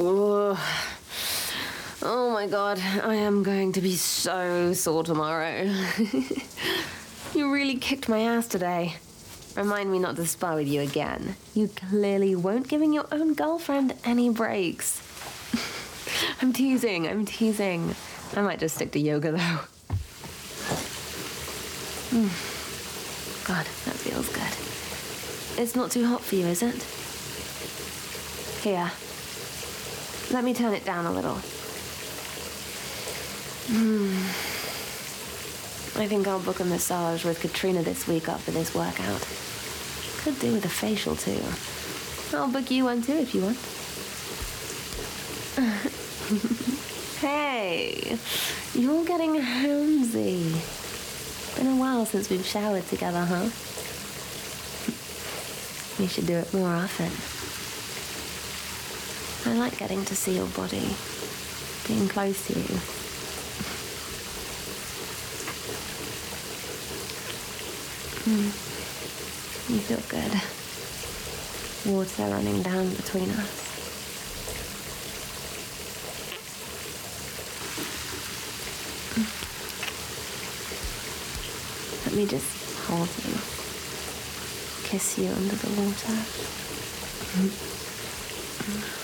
Ugh. Oh my god, I am going to be so sore tomorrow. you really kicked my ass today. Remind me not to spar with you again. You clearly won't giving your own girlfriend any breaks. I'm teasing, I'm teasing. I might just stick to yoga though. Mm. God, that feels good. It's not too hot for you, is it? Here. Let me turn it down a little. Hmm. I think I'll book a massage with Katrina this week after this workout. Could do with a facial too. I'll book you one too if you want. hey, you're getting handsy. Been a while since we've showered together, huh? We should do it more often. I like getting to see your body, being close to you. Mm. You feel good. Water running down between us. Hmm. Let me just hold you, kiss you under the water. Hmm. Hmm.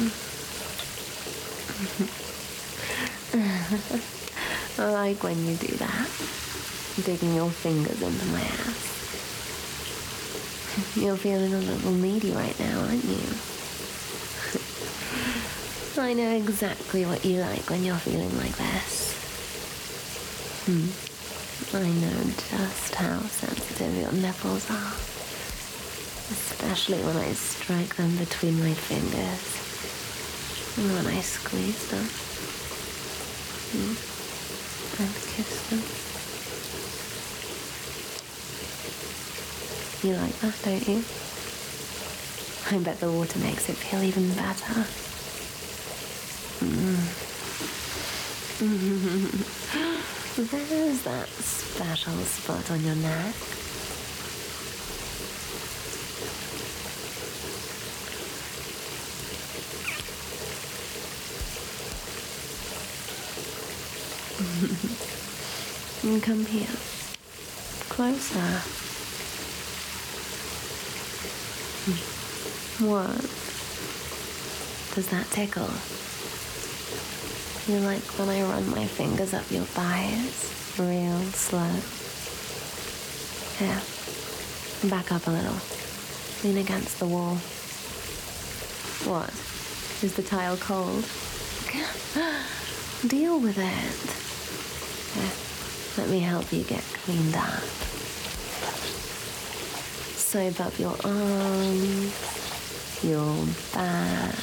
I like when you do that, digging your fingers into my ass. You're feeling a little needy right now, aren't you? I know exactly what you like when you're feeling like this. Hmm. I know just how sensitive your nipples are. Especially when I strike them between my fingers. And when I squeeze them. Hmm. And kiss them. You like that, don't you? I bet the water makes it feel even better. Mm. There's that special spot on your neck. And Come here. Closer. Hmm. What? Does that tickle? You like when I run my fingers up your thighs? Real slow. Here. Back up a little. Lean against the wall. What? Is the tile cold? Deal with it. Here, let me help you get cleaned up. Soap up your arms, your back.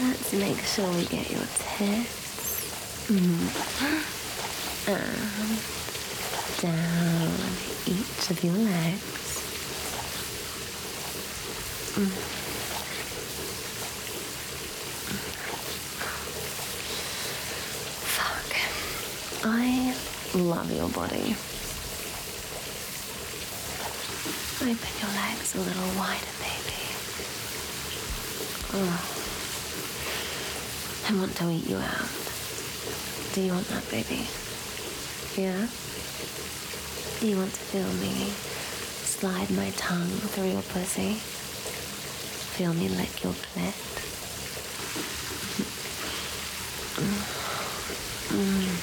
Let's make sure we get your tits. Mm. And down each of your legs. Mm. I love your body. Open your legs a little wider, baby. Oh. I want to eat you out. Do you want that, baby? Yeah? Do you want to feel me slide my tongue through your pussy? Feel me lick your clit?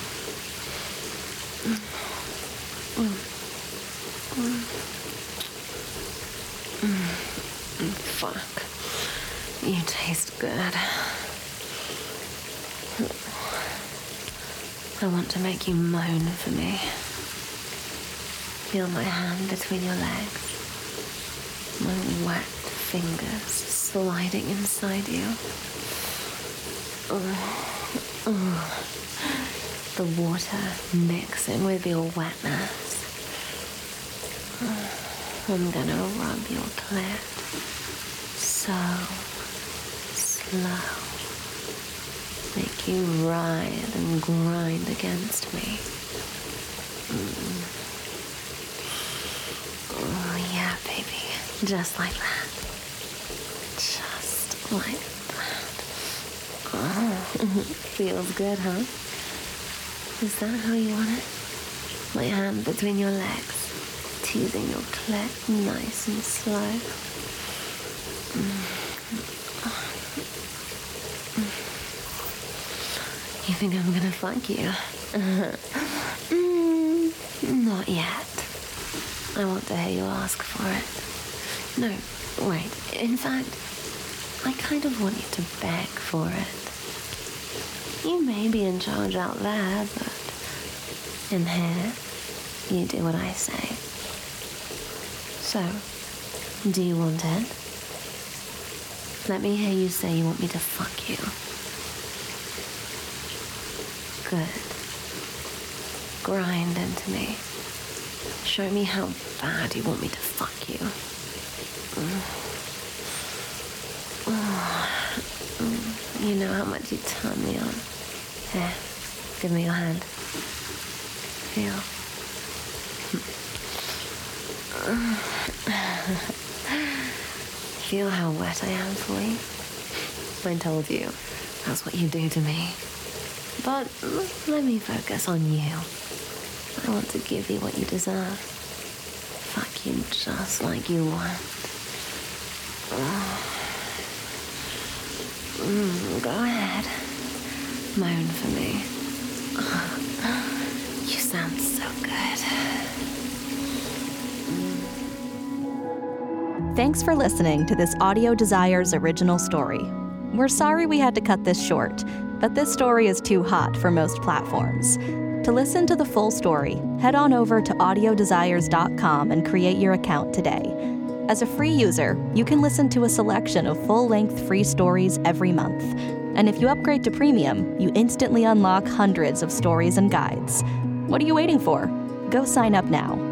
Fuck. You taste good. I want to make you moan for me. Feel my hand between your legs. My wet fingers sliding inside you. Oh, oh. The water mixing with your wetness. I'm gonna rub your clit so slow. Make you writhe and grind against me. Mm. Oh, yeah, baby. Just like that. Just like that. Oh, feels good, huh? Is that how you want it? My hand between your legs, teasing your clit nice and slow. You think I'm gonna fuck you? mm, not yet. I want to hear you ask for it. No, wait. In fact, I kind of want you to beg for it. You may be in charge out there, but in here, you do what I say. So, do you want it? Let me hear you say you want me to fuck you. Good. Grind into me. Show me how bad you want me to fuck you. Mm. You know how much you turn me on. Here, give me your hand. Feel. Feel how wet I am for you. I told you, that's what you do to me. But let me focus on you. I want to give you what you deserve. Fuck you just like you want. Mm, go ahead. Moan for me. You sound so good. Thanks for listening to this Audio Desires original story. We're sorry we had to cut this short, but this story is too hot for most platforms. To listen to the full story, head on over to audiodesires.com and create your account today. As a free user, you can listen to a selection of full length free stories every month. And if you upgrade to premium, you instantly unlock hundreds of stories and guides. What are you waiting for? Go sign up now